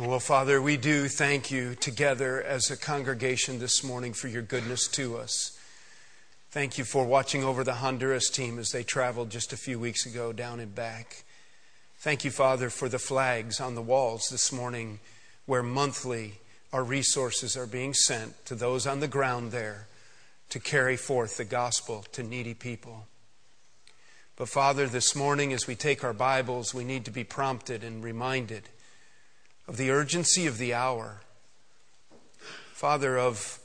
Well, Father, we do thank you together as a congregation this morning for your goodness to us. Thank you for watching over the Honduras team as they traveled just a few weeks ago down and back. Thank you, Father, for the flags on the walls this morning where monthly our resources are being sent to those on the ground there to carry forth the gospel to needy people. But, Father, this morning as we take our Bibles, we need to be prompted and reminded of the urgency of the hour. Father, of,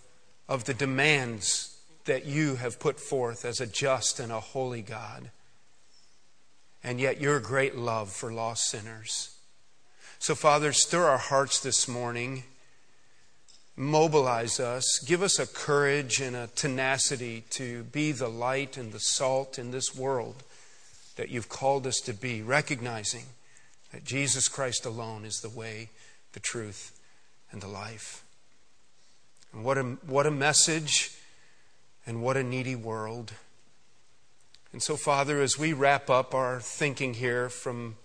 of the demands that you have put forth as a just and a holy God, and yet your great love for lost sinners. So, Father, stir our hearts this morning, mobilize us, give us a courage and a tenacity to be the light and the salt in this world that you've called us to be, recognizing that Jesus Christ alone is the way, the truth, and the life. And what a, what a message and what a needy world. And so, Father, as we wrap up our thinking here from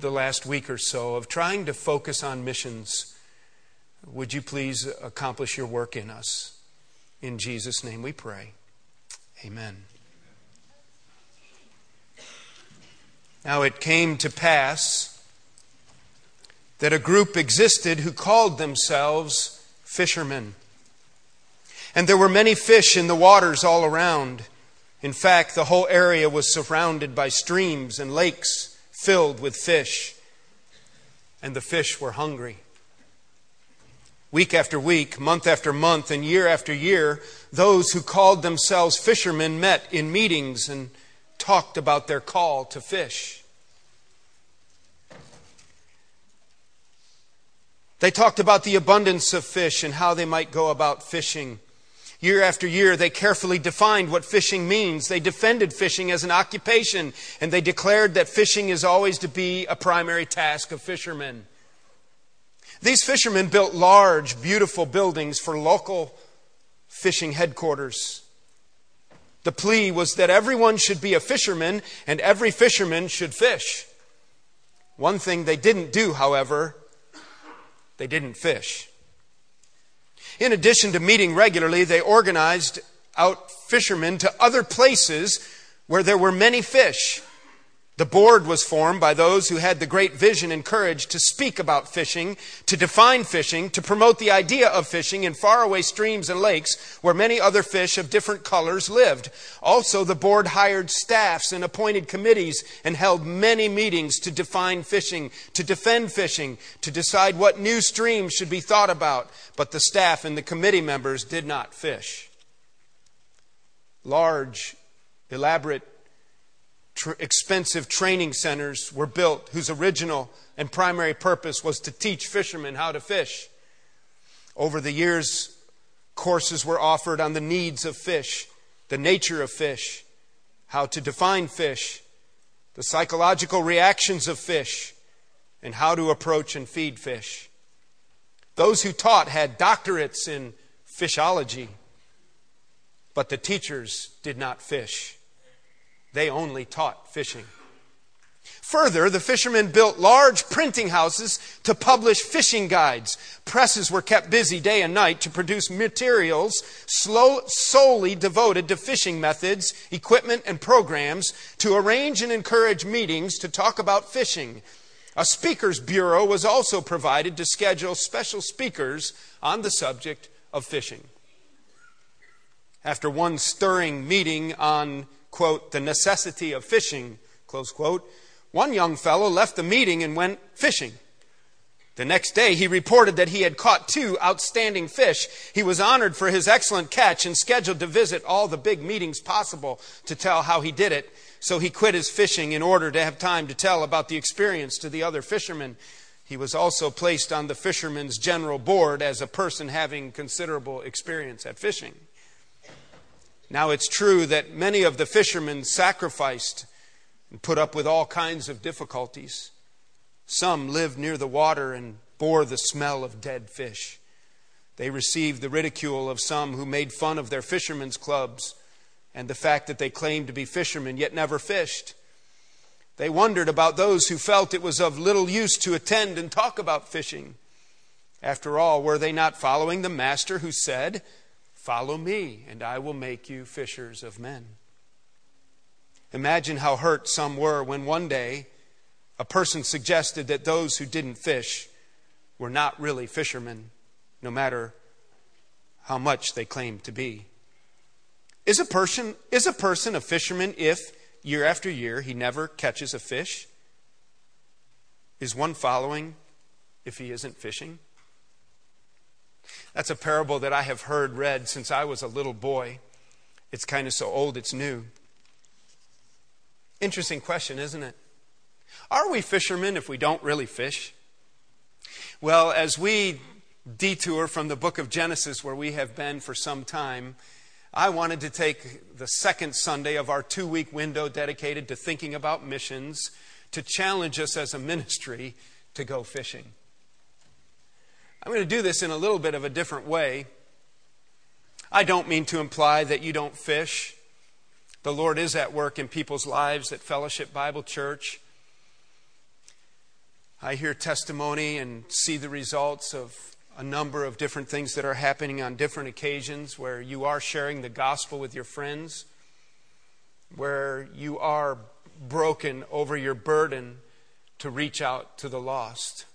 the last week or so of trying to focus on missions, would you please accomplish your work in us? In Jesus' name we pray. Amen. Now it came to pass that a group existed who called themselves fishermen. And there were many fish in the waters all around. In fact, the whole area was surrounded by streams and lakes filled with fish. And the fish were hungry. Week after week, month after month, and year after year, those who called themselves fishermen met in meetings and talked about their call to fish. They talked about the abundance of fish and how they might go about fishing. Year after year, they carefully defined what fishing means. They defended fishing as an occupation, and they declared that fishing is always to be a primary task of fishermen. These fishermen built large, beautiful buildings for local fishing headquarters. The plea was that everyone should be a fisherman and every fisherman should fish. One thing they didn't do, however, they didn't fish. In addition to meeting regularly, they organized out fishermen to other places where there were many fish. The board was formed by those who had the great vision and courage to speak about fishing, to define fishing, to promote the idea of fishing in faraway streams and lakes where many other fish of different colors lived. Also, the board hired staffs and appointed committees and held many meetings to define fishing, to defend fishing, to decide what new streams should be thought about. But the staff and the committee members did not fish. Large, elaborate tr- expensive training centers were built whose original and primary purpose was to teach fishermen how to fish. Over the years, courses were offered on the needs of fish, the nature of fish, how to define fish, the psychological reactions of fish, and how to approach and feed fish. Those who taught had doctorates in fishology, but the teachers did not fish. They only taught fishing. Further, the fishermen built large printing houses to publish fishing guides. Presses were kept busy day and night to produce materials slow, solely devoted to fishing methods, equipment, and programs to arrange and encourage meetings to talk about fishing. A speakers bureau was also provided to schedule special speakers on the subject of fishing. After one stirring meeting on quote, the necessity of fishing, close quote, one young fellow left the meeting and went fishing. The next day, he reported that he had caught two outstanding fish. He was honored for his excellent catch and scheduled to visit all the big meetings possible to tell how he did it. So he quit his fishing in order to have time to tell about the experience to the other fishermen. He was also placed on the fishermen's general board as a person having considerable experience at fishing. Now, it's true that many of the fishermen sacrificed and put up with all kinds of difficulties. Some lived near the water and bore the smell of dead fish. They received the ridicule of some who made fun of their fishermen's clubs and the fact that they claimed to be fishermen yet never fished. They wondered about those who felt it was of little use to attend and talk about fishing. After all, were they not following the Master who said, Follow me, and I will make you fishers of men? Imagine how hurt some were when one day a person suggested that those who didn't fish were not really fishermen, no matter how much they claimed to be. Is a person, is a, person a fisherman if, year after year, he never catches a fish? Is one following if he isn't fishing? That's a parable that I have heard read since I was a little boy. It's kind of so old it's new. Interesting question, isn't it? Are we fishermen if we don't really fish? Well, as we detour from the book of Genesis, where we have been for some time, I wanted to take the second Sunday of our two week window dedicated to thinking about missions to challenge us as a ministry to go fishing. I'm going to do this in a little bit of a different way. I don't mean to imply that you don't fish. The Lord is at work in people's lives at Fellowship Bible Church. I hear testimony and see the results of a number of different things that are happening on different occasions where you are sharing the gospel with your friends, where you are broken over your burden to reach out to the lost.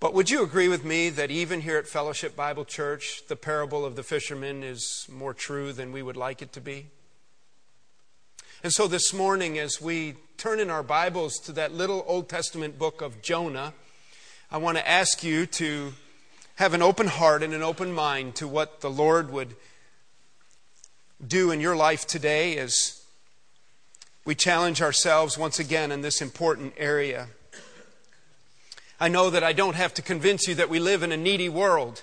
But would you agree with me that even here at Fellowship Bible Church, the parable of the fisherman is more true than we would like it to be? And so this morning, as we turn in our Bibles to that little Old Testament book of Jonah, I want to ask you to have an open heart and an open mind to what the Lord would do in your life today as we challenge ourselves once again in this important area. I know that I don't have to convince you that we live in a needy world.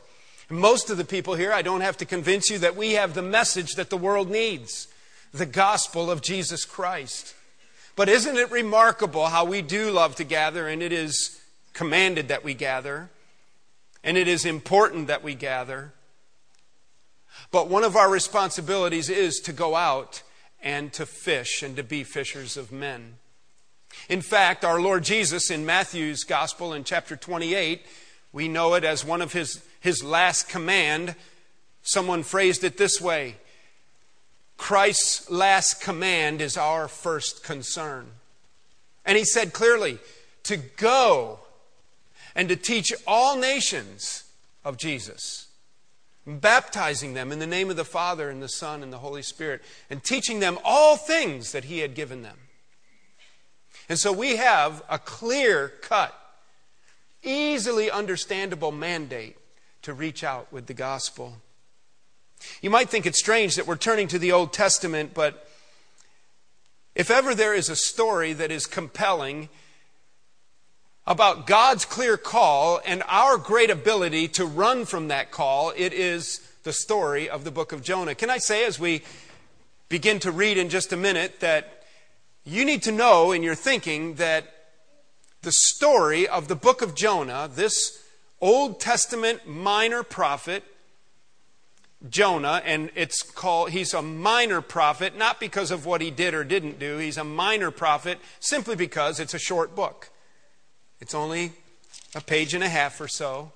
Most of the people here, I don't have to convince you that we have the message that the world needs the gospel of Jesus Christ. But isn't it remarkable how we do love to gather, and it is commanded that we gather, and it is important that we gather? But one of our responsibilities is to go out and to fish and to be fishers of men. In fact, our Lord Jesus in Matthew's Gospel in chapter 28, we know it as one of his, his last command. Someone phrased it this way Christ's last command is our first concern. And he said clearly, to go and to teach all nations of Jesus, baptizing them in the name of the Father and the Son and the Holy Spirit, and teaching them all things that he had given them. And so we have a clear cut, easily understandable mandate to reach out with the gospel. You might think it's strange that we're turning to the Old Testament, but if ever there is a story that is compelling about God's clear call and our great ability to run from that call, it is the story of the book of Jonah. Can I say, as we begin to read in just a minute, that you need to know in your thinking that the story of the book of Jonah, this Old Testament minor prophet, Jonah, and it's called, he's a minor prophet, not because of what he did or didn't do. He's a minor prophet simply because it's a short book. It's only a page and a half or so.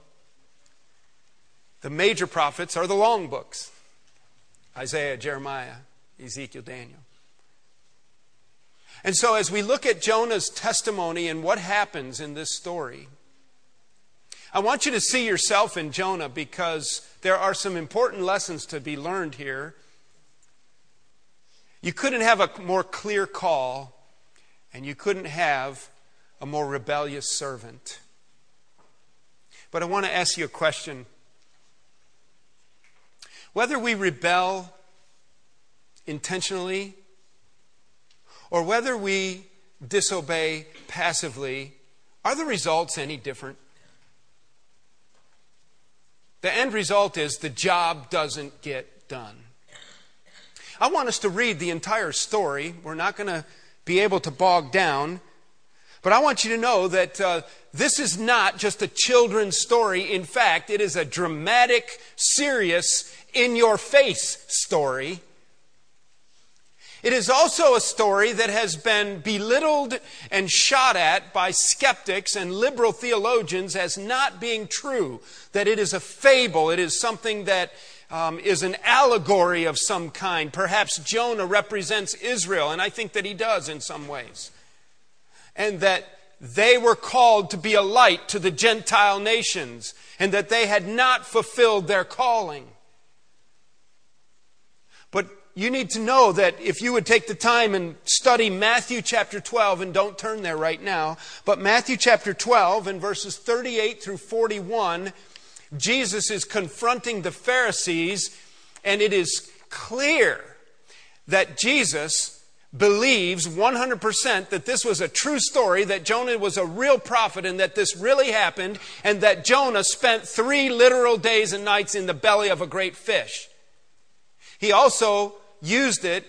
The major prophets are the long books Isaiah, Jeremiah, Ezekiel, Daniel. And so, as we look at Jonah's testimony and what happens in this story, I want you to see yourself in Jonah because there are some important lessons to be learned here. You couldn't have a more clear call, and you couldn't have a more rebellious servant. But I want to ask you a question. Whether we rebel intentionally or whether we disobey passively, are the results any different? The end result is the job doesn't get done. I want us to read the entire story. We're not going to be able to bog down. But I want you to know that uh, this is not just a children's story. In fact, it is a dramatic, serious, in your face story It is also a story that has been belittled and shot at by skeptics and liberal theologians as not being true, that it is a fable, it is something that um, is an allegory of some kind. Perhaps Jonah represents Israel, and I think that he does in some ways. And that they were called to be a light to the Gentile nations, and that they had not fulfilled their calling. You need to know that if you would take the time and study Matthew chapter 12, and don't turn there right now, but Matthew chapter 12 and verses 38 through 41, Jesus is confronting the Pharisees, and it is clear that Jesus believes 100% that this was a true story, that Jonah was a real prophet, and that this really happened, and that Jonah spent three literal days and nights in the belly of a great fish. He also used it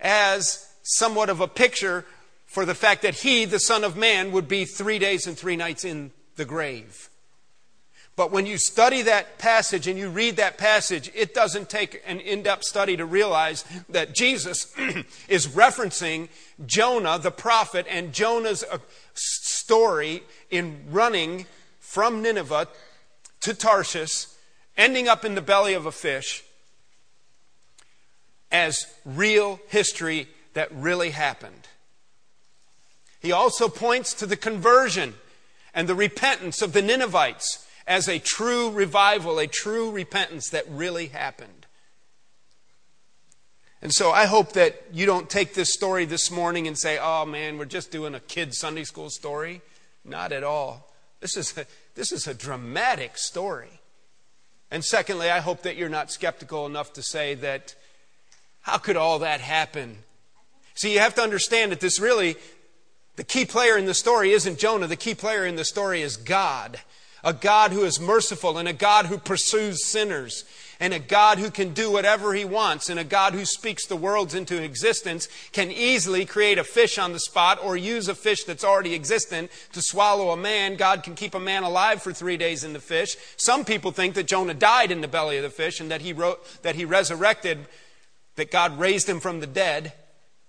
as somewhat of a picture for the fact that he, the Son of Man, would be three days and three nights in the grave. But when you study that passage and you read that passage, it doesn't take an in depth study to realize that Jesus is referencing Jonah, the prophet, and Jonah's uh, story in running from Nineveh to Tarshish, ending up in the belly of a fish as real history that really happened. He also points to the conversion and the repentance of the Ninevites as a true revival, a true repentance that really happened. And so I hope that you don't take this story this morning and say, oh man, we're just doing a kid's Sunday school story. Not at all. This is a, this is a dramatic story. And secondly, I hope that you're not skeptical enough to say that how could all that happen? See, you have to understand that this really, the key player in the story isn't Jonah. The key player in the story is God. A God who is merciful and a God who pursues sinners and a God who can do whatever he wants and a God who speaks the worlds into existence can easily create a fish on the spot or use a fish that's already existent to swallow a man. God can keep a man alive for three days in the fish. Some people think that Jonah died in the belly of the fish and that he wrote, that he resurrected that God raised him from the dead,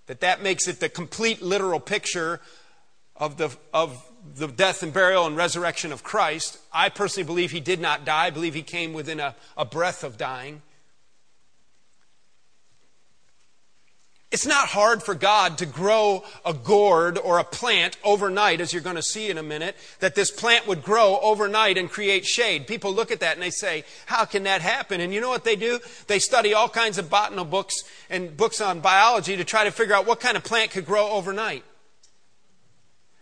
that that makes it the complete literal picture of the, of the death and burial and resurrection of Christ. I personally believe he did not die. I believe he came within a, a breath of dying. It's not hard for God to grow a gourd or a plant overnight, as you're going to see in a minute, that this plant would grow overnight and create shade. People look at that and they say, How can that happen? And you know what they do? They study all kinds of botanical books and books on biology to try to figure out what kind of plant could grow overnight.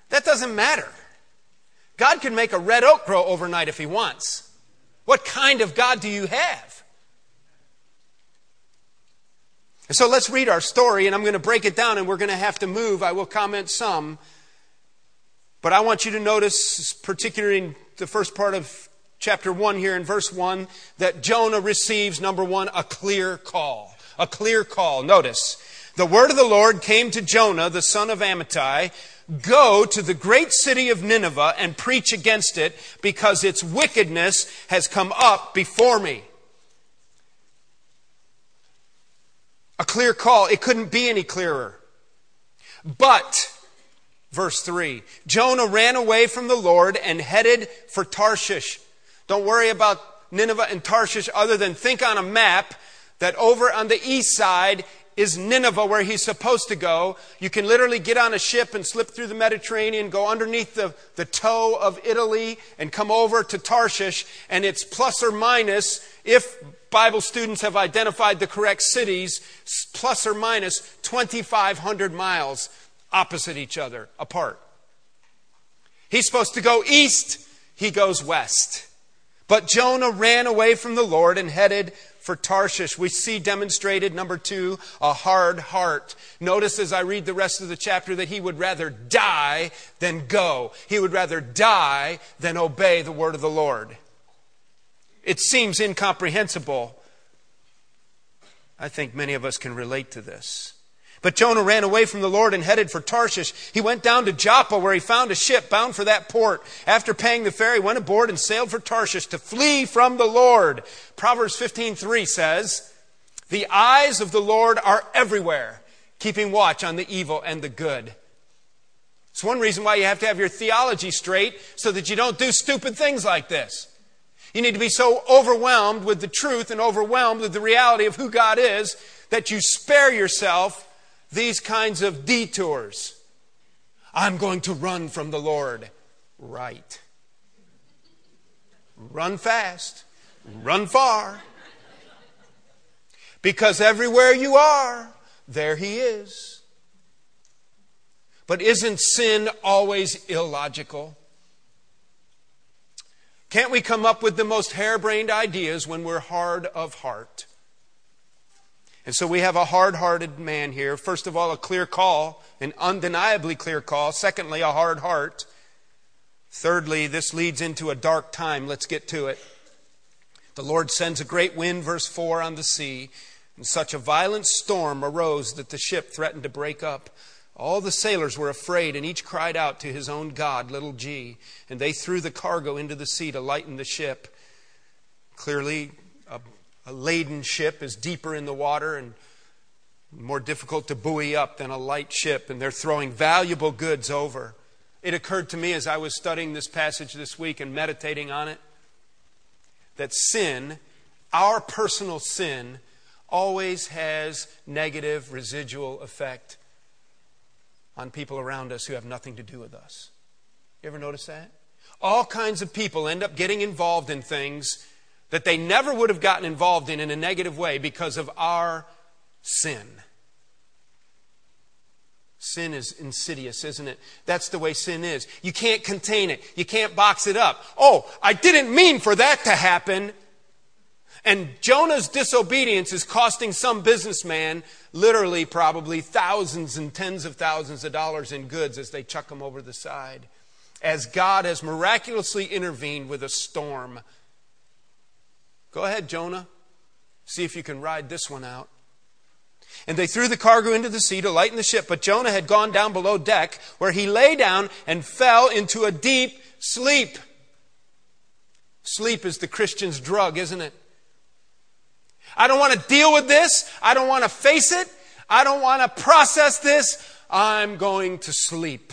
That doesn't matter. God can make a red oak grow overnight if He wants. What kind of God do you have? And so let's read our story, and I'm going to break it down, and we're going to have to move. I will comment some. But I want you to notice, particularly in the first part of chapter 1 here in verse 1, that Jonah receives, number one, a clear call. A clear call. Notice, the word of the Lord came to Jonah, the son of Amittai, Go to the great city of Nineveh and preach against it because its wickedness has come up before me. A clear call. It couldn't be any clearer. But, verse 3, Jonah ran away from the Lord and headed for Tarshish. Don't worry about Nineveh and Tarshish other than think on a map that over on the east side is Nineveh, where he's supposed to go. You can literally get on a ship and slip through the Mediterranean, go underneath the, the toe of Italy, and come over to Tarshish, and it's plus or minus, if Bible students have identified the correct cities, plus or minus 2,500 miles opposite each other, apart. He's supposed to go east, he goes west. But Jonah ran away from the Lord and headed for Tarshish. We see demonstrated, number two, a hard heart. Notice as I read the rest of the chapter that he would rather die than go. He would rather die than obey the word of the Lord. It seems incomprehensible. I think many of us can relate to this. But Jonah ran away from the Lord and headed for Tarshish. He went down to Joppa where he found a ship bound for that port. After paying the ferry, went aboard and sailed for Tarshish to flee from the Lord. Proverbs 15:3 says, "The eyes of the Lord are everywhere, keeping watch on the evil and the good. It's one reason why you have to have your theology straight so that you don't do stupid things like this. You need to be so overwhelmed with the truth and overwhelmed with the reality of who God is that you spare yourself these kinds of detours. I'm going to run from the Lord. Right. Run fast, run far. Because everywhere you are, there He is. But isn't sin always illogical? Can't we come up with the most harebrained ideas when we're hard of heart? And so we have a hard hearted man here. First of all, a clear call, an undeniably clear call. Secondly, a hard heart. Thirdly, this leads into a dark time. Let's get to it. The Lord sends a great wind, verse 4, on the sea, and such a violent storm arose that the ship threatened to break up. All the sailors were afraid, and each cried out to his own God, little g, and they threw the cargo into the sea to lighten the ship. Clearly, a, a laden ship is deeper in the water and more difficult to buoy up than a light ship, and they're throwing valuable goods over. It occurred to me as I was studying this passage this week and meditating on it that sin, our personal sin, always has negative residual effect on people around us who have nothing to do with us. You ever notice that? All kinds of people end up getting involved in things that they never would have gotten involved in in a negative way because of our sin. Sin is insidious, isn't it? That's the way sin is. You can't contain it. You can't box it up. Oh, I didn't mean for that to happen. And Jonah's disobedience is costing some businessman literally probably thousands and tens of thousands of dollars in goods as they chuck him over the side. As God has miraculously intervened with a storm. Go ahead, Jonah. See if you can ride this one out. And they threw the cargo into the sea to lighten the ship, but Jonah had gone down below deck, where he lay down and fell into a deep sleep. Sleep is the Christian's drug, isn't it? I don't want to deal with this. I don't want to face it. I don't want to process this. I'm going to sleep.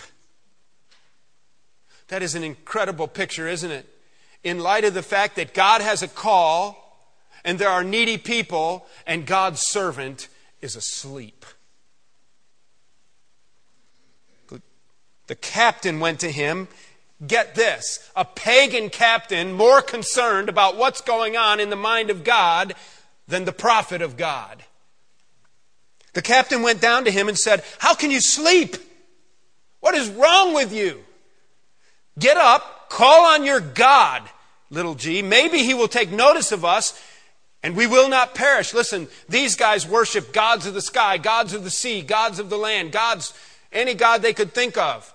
That is an incredible picture, isn't it? In light of the fact that God has a call and there are needy people and God's servant is asleep. The captain went to him. Get this a pagan captain more concerned about what's going on in the mind of God than the prophet of God. The captain went down to him and said, How can you sleep? What is wrong with you? Get up, call on your God, little g. Maybe he will take notice of us and we will not perish. Listen, these guys worship gods of the sky, gods of the sea, gods of the land, gods, any god they could think of.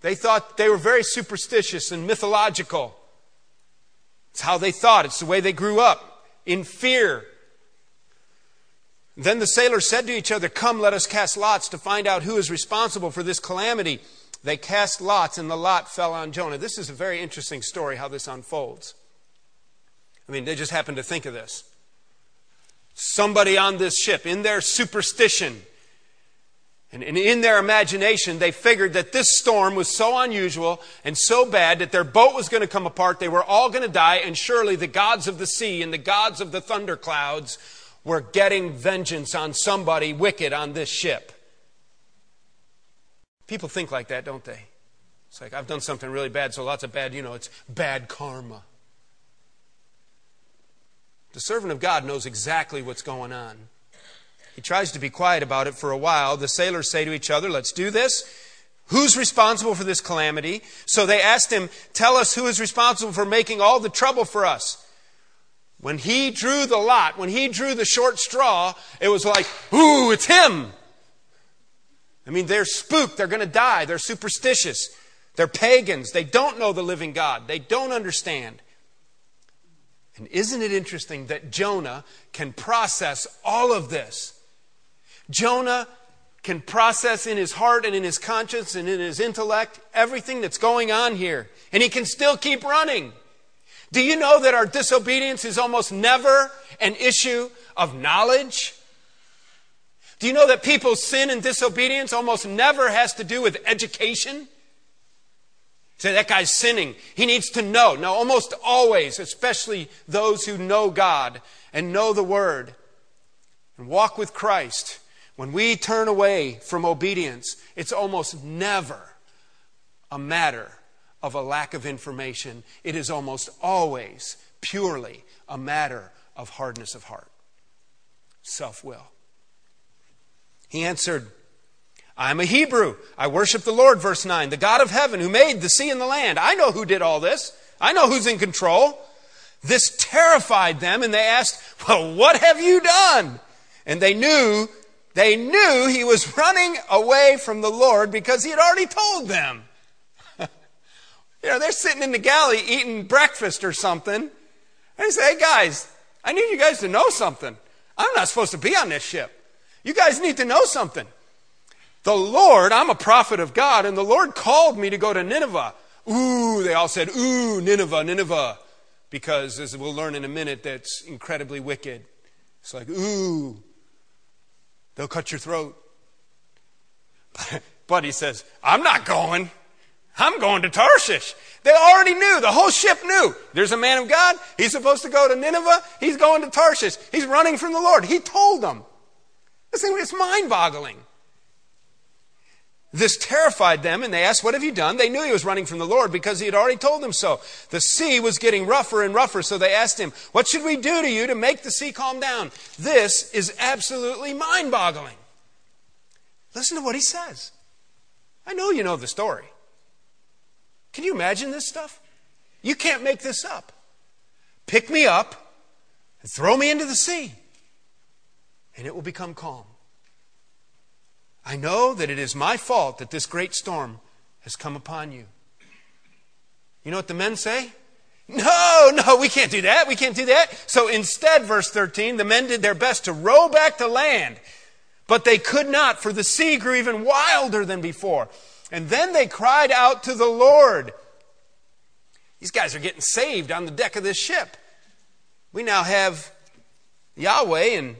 They thought they were very superstitious and mythological. It's how they thought, it's the way they grew up, in fear. Then the sailors said to each other, Come, let us cast lots to find out who is responsible for this calamity. They cast lots, and the lot fell on Jonah. This is a very interesting story how this unfolds. I mean, they just happened to think of this. Somebody on this ship, in their superstition and in their imagination, they figured that this storm was so unusual and so bad that their boat was going to come apart, they were all going to die, and surely the gods of the sea and the gods of the thunderclouds were getting vengeance on somebody wicked on this ship. People think like that, don't they? It's like, I've done something really bad, so lots of bad, you know, it's bad karma. The servant of God knows exactly what's going on. He tries to be quiet about it for a while. The sailors say to each other, Let's do this. Who's responsible for this calamity? So they asked him, Tell us who is responsible for making all the trouble for us. When he drew the lot, when he drew the short straw, it was like, Ooh, it's him. I mean, they're spooked. They're going to die. They're superstitious. They're pagans. They don't know the living God. They don't understand. And isn't it interesting that Jonah can process all of this? Jonah can process in his heart and in his conscience and in his intellect everything that's going on here. And he can still keep running. Do you know that our disobedience is almost never an issue of knowledge? Do you know that people's sin and disobedience almost never has to do with education? Say, that guy's sinning. He needs to know. Now, almost always, especially those who know God and know the Word and walk with Christ, when we turn away from obedience, it's almost never a matter of a lack of information. It is almost always purely a matter of hardness of heart, self will. He answered, I'm a Hebrew. I worship the Lord, verse 9, the God of heaven who made the sea and the land. I know who did all this. I know who's in control. This terrified them and they asked, Well, what have you done? And they knew, they knew he was running away from the Lord because he had already told them. you know, they're sitting in the galley eating breakfast or something. And he say, Hey guys, I need you guys to know something. I'm not supposed to be on this ship. You guys need to know something. The Lord, I'm a prophet of God, and the Lord called me to go to Nineveh. Ooh, they all said, Ooh, Nineveh, Nineveh. Because, as we'll learn in a minute, that's incredibly wicked. It's like, Ooh, they'll cut your throat. But he says, I'm not going. I'm going to Tarshish. They already knew. The whole ship knew. There's a man of God. He's supposed to go to Nineveh. He's going to Tarshish. He's running from the Lord. He told them. Listen, it's mind boggling. This terrified them, and they asked, What have you done? They knew he was running from the Lord because he had already told them so. The sea was getting rougher and rougher, so they asked him, What should we do to you to make the sea calm down? This is absolutely mind boggling. Listen to what he says. I know you know the story. Can you imagine this stuff? You can't make this up. Pick me up and throw me into the sea, and it will become calm. I know that it is my fault that this great storm has come upon you. You know what the men say? No, no, we can't do that. We can't do that. So instead, verse 13, the men did their best to row back to land, but they could not, for the sea grew even wilder than before. And then they cried out to the Lord. These guys are getting saved on the deck of this ship. We now have Yahweh and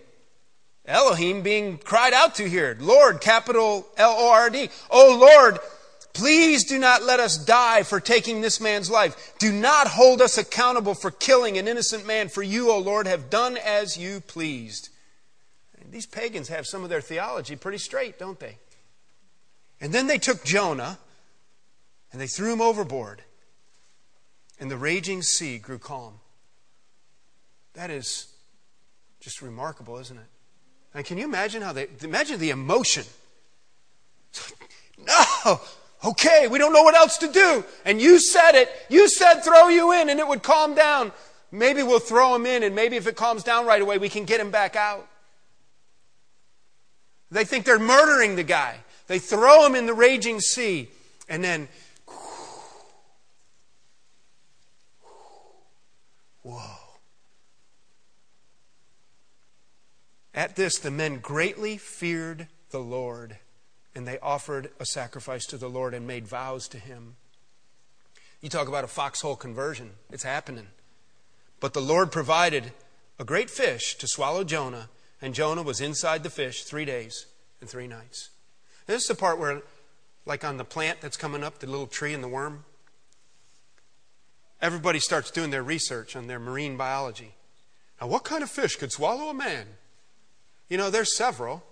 Elohim being cried out to here. Lord, capital L O R D. Oh Lord, please do not let us die for taking this man's life. Do not hold us accountable for killing an innocent man, for you, O Lord, have done as you pleased. these pagans have some of their theology pretty straight, don't they? And then they took Jonah and they threw him overboard, and the raging sea grew calm. That is just remarkable, isn't it? And can you imagine how they, imagine the emotion. no, okay, we don't know what else to do. And you said it. You said throw you in and it would calm down. Maybe we'll throw him in and maybe if it calms down right away, we can get him back out. They think they're murdering the guy. They throw him in the raging sea and then, whoa. At this, the men greatly feared the Lord, and they offered a sacrifice to the Lord and made vows to him. You talk about a foxhole conversion, it's happening. But the Lord provided a great fish to swallow Jonah, and Jonah was inside the fish three days and three nights. this is the part where, like on the plant that's coming up, the little tree and the worm, everybody starts doing their research on their marine biology. Now, what kind of fish could swallow a man? You know, there's several.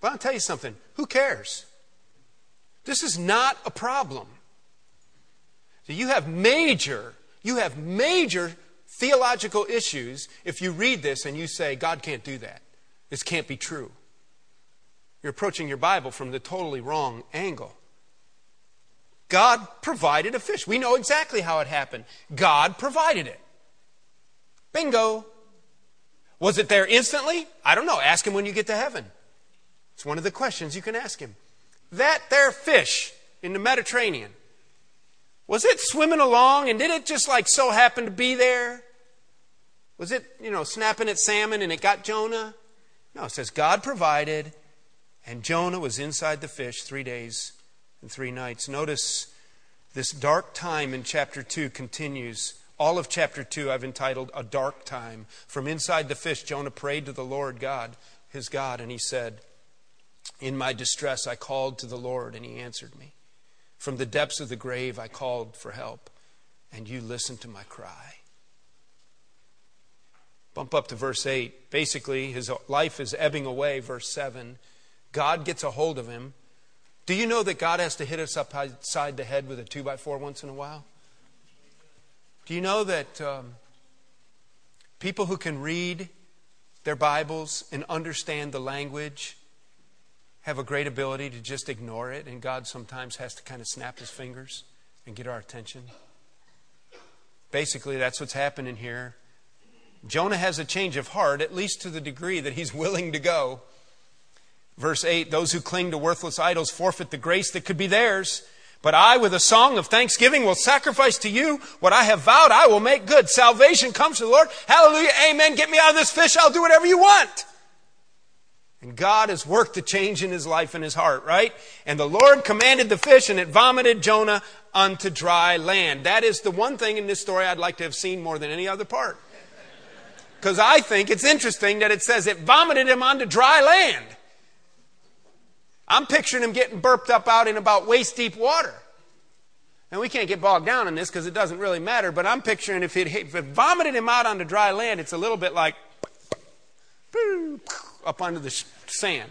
But I'll tell you something who cares? This is not a problem. So you have major, you have major theological issues if you read this and you say, God can't do that. This can't be true. You're approaching your Bible from the totally wrong angle. God provided a fish. We know exactly how it happened. God provided it. Bingo. Was it there instantly? I don't know. Ask him when you get to heaven. It's one of the questions you can ask him. That there fish in the Mediterranean, was it swimming along and did it just like so happen to be there? Was it, you know, snapping at salmon and it got Jonah? No, it says God provided and Jonah was inside the fish three days and three nights. Notice this dark time in chapter 2 continues all of chapter 2 I've entitled A Dark Time. From inside the fish, Jonah prayed to the Lord God, his God, and he said, In my distress I called to the Lord, and he answered me. From the depths of the grave I called for help, and you listened to my cry. Bump up to verse 8. Basically, his life is ebbing away. Verse 7. God gets a hold of him. Do you know that God has to hit us upside the head with a 2 by 4 once in a while? Do you know that um, people who can read their Bibles and understand the language have a great ability to just ignore it, and God sometimes has to kind of snap his fingers and get our attention? Basically, that's what's happening here. Jonah has a change of heart, at least to the degree that he's willing to go. Verse 8 Those who cling to worthless idols forfeit the grace that could be theirs. But I, with a song of thanksgiving, will sacrifice to you what I have vowed I will make good. Salvation comes to the Lord. Hallelujah. Amen. Get me out of this fish. I'll do whatever you want. And God has worked a change in his life and his heart, right? And the Lord commanded the fish, and it vomited Jonah unto dry land. That is the one thing in this story I'd like to have seen more than any other part. Because I think it's interesting that it says it vomited him onto dry land. I'm picturing him getting burped up out in about waist deep water. And we can't get bogged down in this because it doesn't really matter, but I'm picturing if it, if it vomited him out onto dry land, it's a little bit like up onto the sand.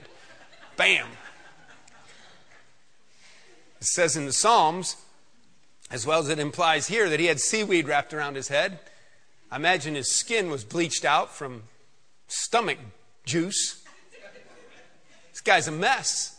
Bam. It says in the Psalms, as well as it implies here, that he had seaweed wrapped around his head. I imagine his skin was bleached out from stomach juice. This guy's a mess.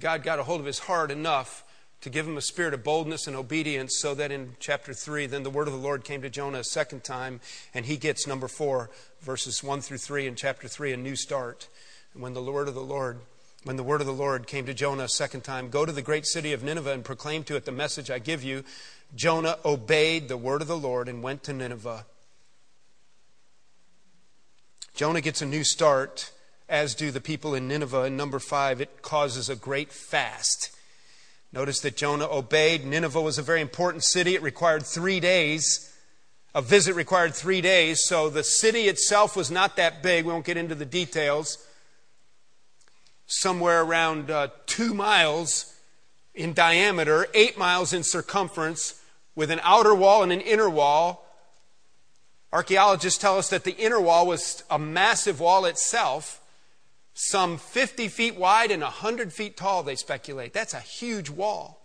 God got a hold of his heart enough to give him a spirit of boldness and obedience so that in chapter 3, then the word of the Lord came to Jonah a second time, and he gets number 4, verses 1 through 3 in chapter 3, a new start. And when the word of the Lord when the word of the Lord came to Jonah a second time, Go to the great city of Nineveh and proclaim to it the message I give you. Jonah obeyed the word of the Lord and went to Nineveh. Jonah gets a new start as do the people in Nineveh. And number five, it causes a great fast. Notice that Jonah obeyed. Nineveh was a very important city. It required three days. A visit required three days, so the city itself was not that big. We won't get into the details. Somewhere around uh, two miles in diameter, eight miles in circumference, with an outer wall and an inner wall. Archaeologists tell us that the inner wall was a massive wall itself some 50 feet wide and 100 feet tall, they speculate. That's a huge wall.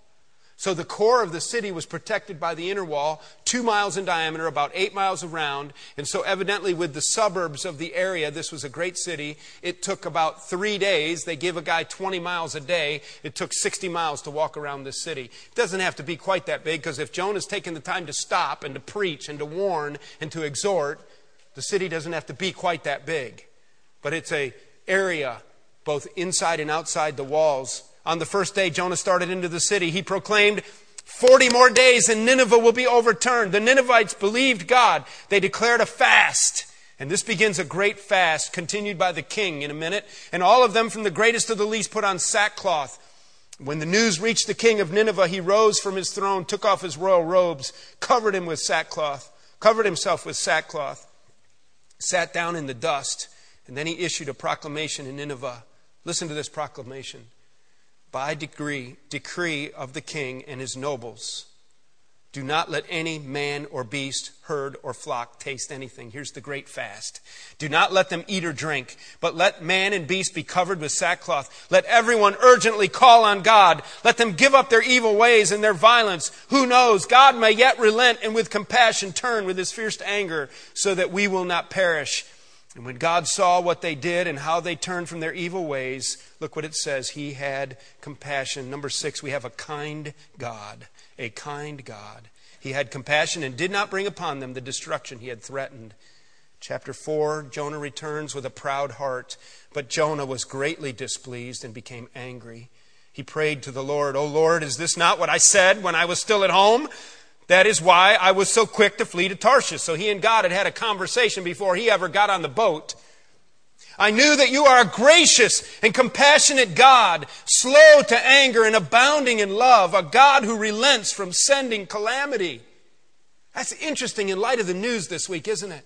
So the core of the city was protected by the inner wall, two miles in diameter, about eight miles around. And so, evidently, with the suburbs of the area, this was a great city. It took about three days. They give a guy 20 miles a day. It took 60 miles to walk around this city. It doesn't have to be quite that big because if Jonah's taken the time to stop and to preach and to warn and to exhort, the city doesn't have to be quite that big. But it's a area, both inside and outside the walls. On the first day Jonah started into the city, he proclaimed, 40 more days and Nineveh will be overturned. The Ninevites believed God. They declared a fast. And this begins a great fast, continued by the king in a minute. And all of them, from the greatest to the least, put on sackcloth. When the news reached the king of Nineveh, he rose from his throne, took off his royal robes, covered him with sackcloth, covered himself with sackcloth, sat down in the dust, and then he issued a proclamation in Nineveh. Listen to this proclamation. By decree, decree of the king and his nobles, do not let any man or beast, herd or flock taste anything. Here's the great fast. Do not let them eat or drink, but let man and beast be covered with sackcloth. Let everyone urgently call on God. Let them give up their evil ways and their violence. Who knows? God may yet relent and with compassion turn with his fierce anger so that we will not perish. And when God saw what they did and how they turned from their evil ways, look what it says. He had compassion. Number six, we have a kind God. A kind God. He had compassion and did not bring upon them the destruction he had threatened. Chapter 4 Jonah returns with a proud heart, but Jonah was greatly displeased and became angry. He prayed to the Lord, O Lord, is this not what I said when I was still at home? That is why I was so quick to flee to Tarshish. So he and God had had a conversation before he ever got on the boat. I knew that you are a gracious and compassionate God, slow to anger and abounding in love, a God who relents from sending calamity. That's interesting in light of the news this week, isn't it?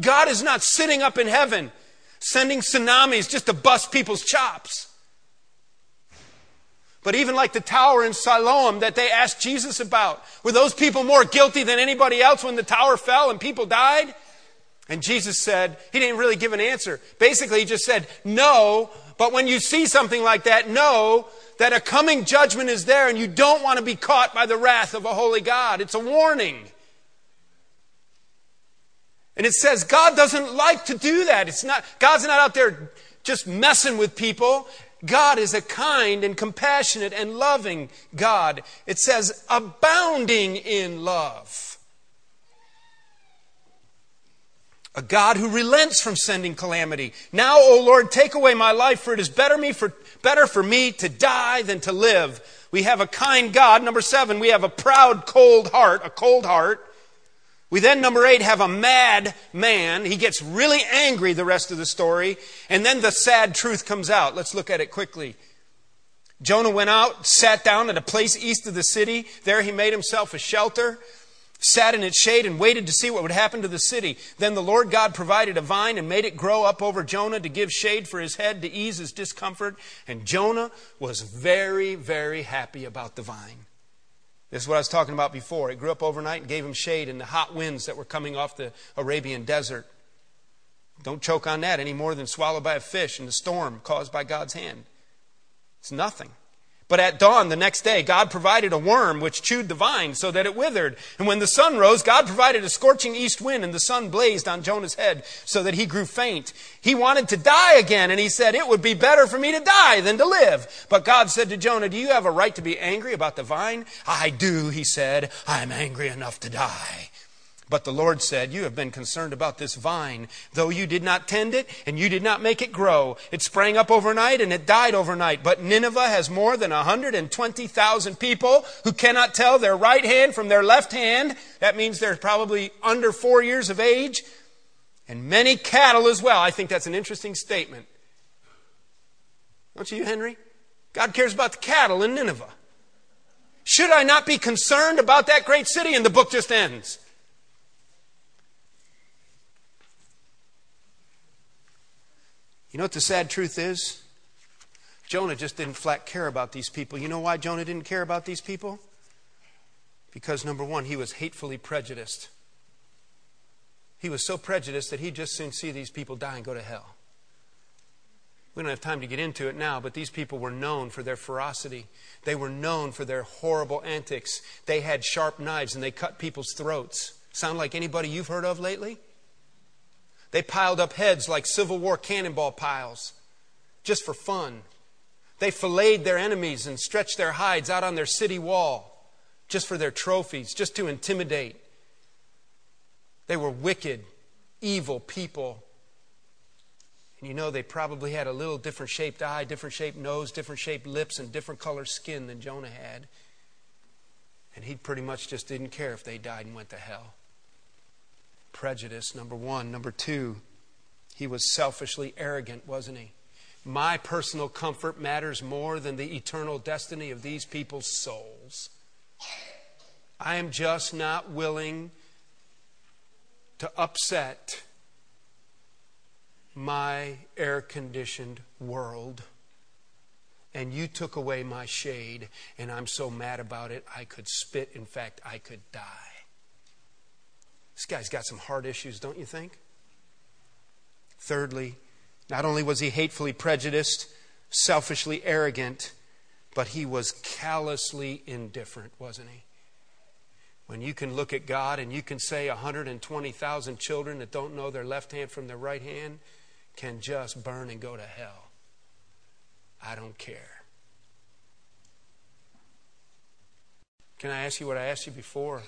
God is not sitting up in heaven sending tsunamis just to bust people's chops. But even like the tower in Siloam that they asked Jesus about, were those people more guilty than anybody else when the tower fell and people died? And Jesus said, he didn't really give an answer. Basically, he just said, no, but when you see something like that, know that a coming judgment is there and you don't want to be caught by the wrath of a holy God. It's a warning. And it says God doesn't like to do that. It's not, God's not out there just messing with people. God is a kind and compassionate and loving God. It says abounding in love. A God who relents from sending calamity. Now, O Lord, take away my life, for it is better, me for, better for me to die than to live. We have a kind God. Number seven, we have a proud, cold heart, a cold heart. We then, number eight, have a mad man. He gets really angry the rest of the story. And then the sad truth comes out. Let's look at it quickly. Jonah went out, sat down at a place east of the city. There he made himself a shelter, sat in its shade, and waited to see what would happen to the city. Then the Lord God provided a vine and made it grow up over Jonah to give shade for his head to ease his discomfort. And Jonah was very, very happy about the vine. This is what I was talking about before. It grew up overnight and gave him shade in the hot winds that were coming off the Arabian desert. Don't choke on that any more than swallowed by a fish in the storm caused by God's hand. It's nothing. But at dawn the next day, God provided a worm which chewed the vine so that it withered. And when the sun rose, God provided a scorching east wind, and the sun blazed on Jonah's head so that he grew faint. He wanted to die again, and he said, It would be better for me to die than to live. But God said to Jonah, Do you have a right to be angry about the vine? I do, he said. I am angry enough to die. But the Lord said, You have been concerned about this vine. Though you did not tend it and you did not make it grow, it sprang up overnight and it died overnight. But Nineveh has more than 120,000 people who cannot tell their right hand from their left hand. That means they're probably under four years of age. And many cattle as well. I think that's an interesting statement. Don't you, Henry? God cares about the cattle in Nineveh. Should I not be concerned about that great city? And the book just ends. You know what the sad truth is? Jonah just didn't flat care about these people. You know why Jonah didn't care about these people? Because, number one, he was hatefully prejudiced. He was so prejudiced that he'd just soon see these people die and go to hell. We don't have time to get into it now, but these people were known for their ferocity. They were known for their horrible antics. They had sharp knives and they cut people's throats. Sound like anybody you've heard of lately? They piled up heads like Civil War cannonball piles just for fun. They filleted their enemies and stretched their hides out on their city wall just for their trophies, just to intimidate. They were wicked, evil people. And you know, they probably had a little different shaped eye, different shaped nose, different shaped lips, and different color skin than Jonah had. And he pretty much just didn't care if they died and went to hell prejudice, number one. Number two, he was selfishly arrogant, wasn't he? My personal comfort matters more than the eternal destiny of these people's souls. I am just not willing to upset my air conditioned world. And you took away my shade, and I'm so mad about it, I could spit. In fact, I could die. This guy's got some heart issues, don't you think? Thirdly, not only was he hatefully prejudiced, selfishly arrogant, but he was callously indifferent, wasn't he? When you can look at God and you can say 120,000 children that don't know their left hand from their right hand can just burn and go to hell. I don't care. Can I ask you what I asked you before?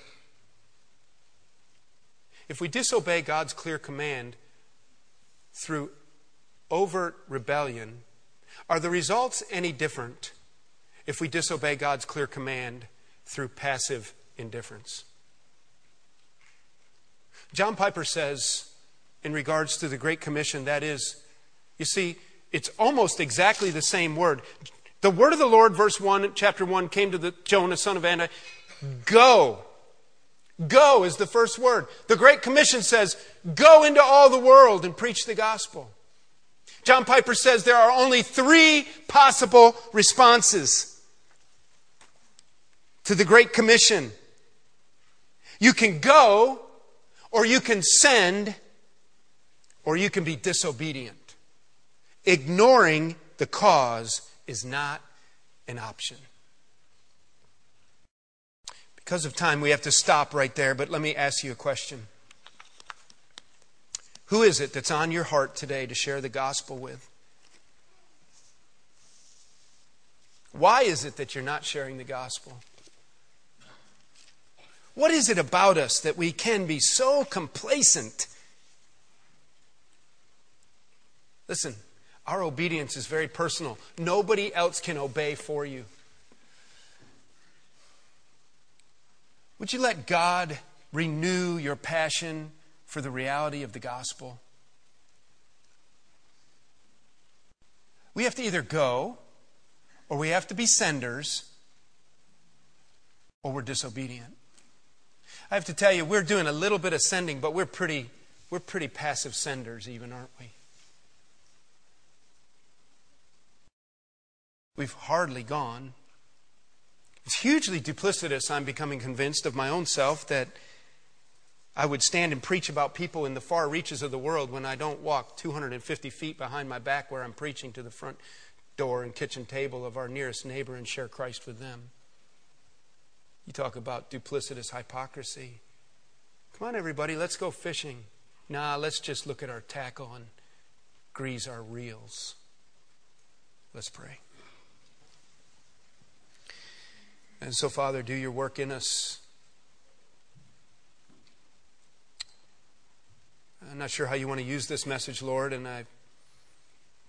If we disobey God's clear command through overt rebellion, are the results any different if we disobey God's clear command through passive indifference? John Piper says, in regards to the Great Commission, that is, you see, it's almost exactly the same word. The word of the Lord, verse 1, chapter 1, came to the Jonah, son of Amittai, go Go is the first word. The Great Commission says, Go into all the world and preach the gospel. John Piper says there are only three possible responses to the Great Commission. You can go, or you can send, or you can be disobedient. Ignoring the cause is not an option. Because of time, we have to stop right there, but let me ask you a question. Who is it that's on your heart today to share the gospel with? Why is it that you're not sharing the gospel? What is it about us that we can be so complacent? Listen, our obedience is very personal. Nobody else can obey for you. Would you let God renew your passion for the reality of the gospel? We have to either go, or we have to be senders, or we're disobedient. I have to tell you, we're doing a little bit of sending, but we're pretty, we're pretty passive senders, even, aren't we? We've hardly gone. It's hugely duplicitous, I'm becoming convinced of my own self, that I would stand and preach about people in the far reaches of the world when I don't walk 250 feet behind my back where I'm preaching to the front door and kitchen table of our nearest neighbor and share Christ with them. You talk about duplicitous hypocrisy. Come on, everybody, let's go fishing. Nah, let's just look at our tackle and grease our reels. Let's pray. And so, Father, do your work in us. I'm not sure how you want to use this message, Lord, and I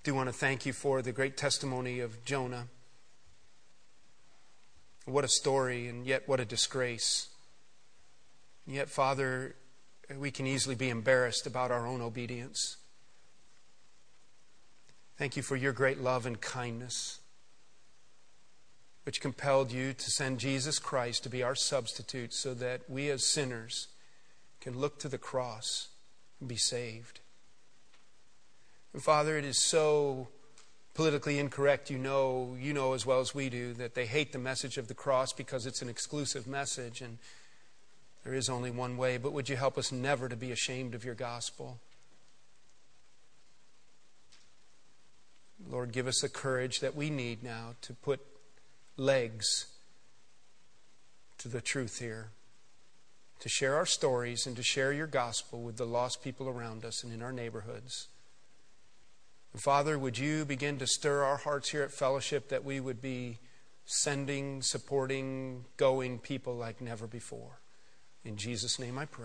do want to thank you for the great testimony of Jonah. What a story, and yet what a disgrace. And yet, Father, we can easily be embarrassed about our own obedience. Thank you for your great love and kindness which compelled you to send Jesus Christ to be our substitute so that we as sinners can look to the cross and be saved. And Father, it is so politically incorrect, you know, you know as well as we do, that they hate the message of the cross because it's an exclusive message and there is only one way. But would you help us never to be ashamed of your gospel? Lord, give us the courage that we need now to put legs to the truth here, to share our stories and to share your gospel with the lost people around us and in our neighborhoods. And Father, would you begin to stir our hearts here at Fellowship that we would be sending, supporting, going people like never before. In Jesus' name I pray.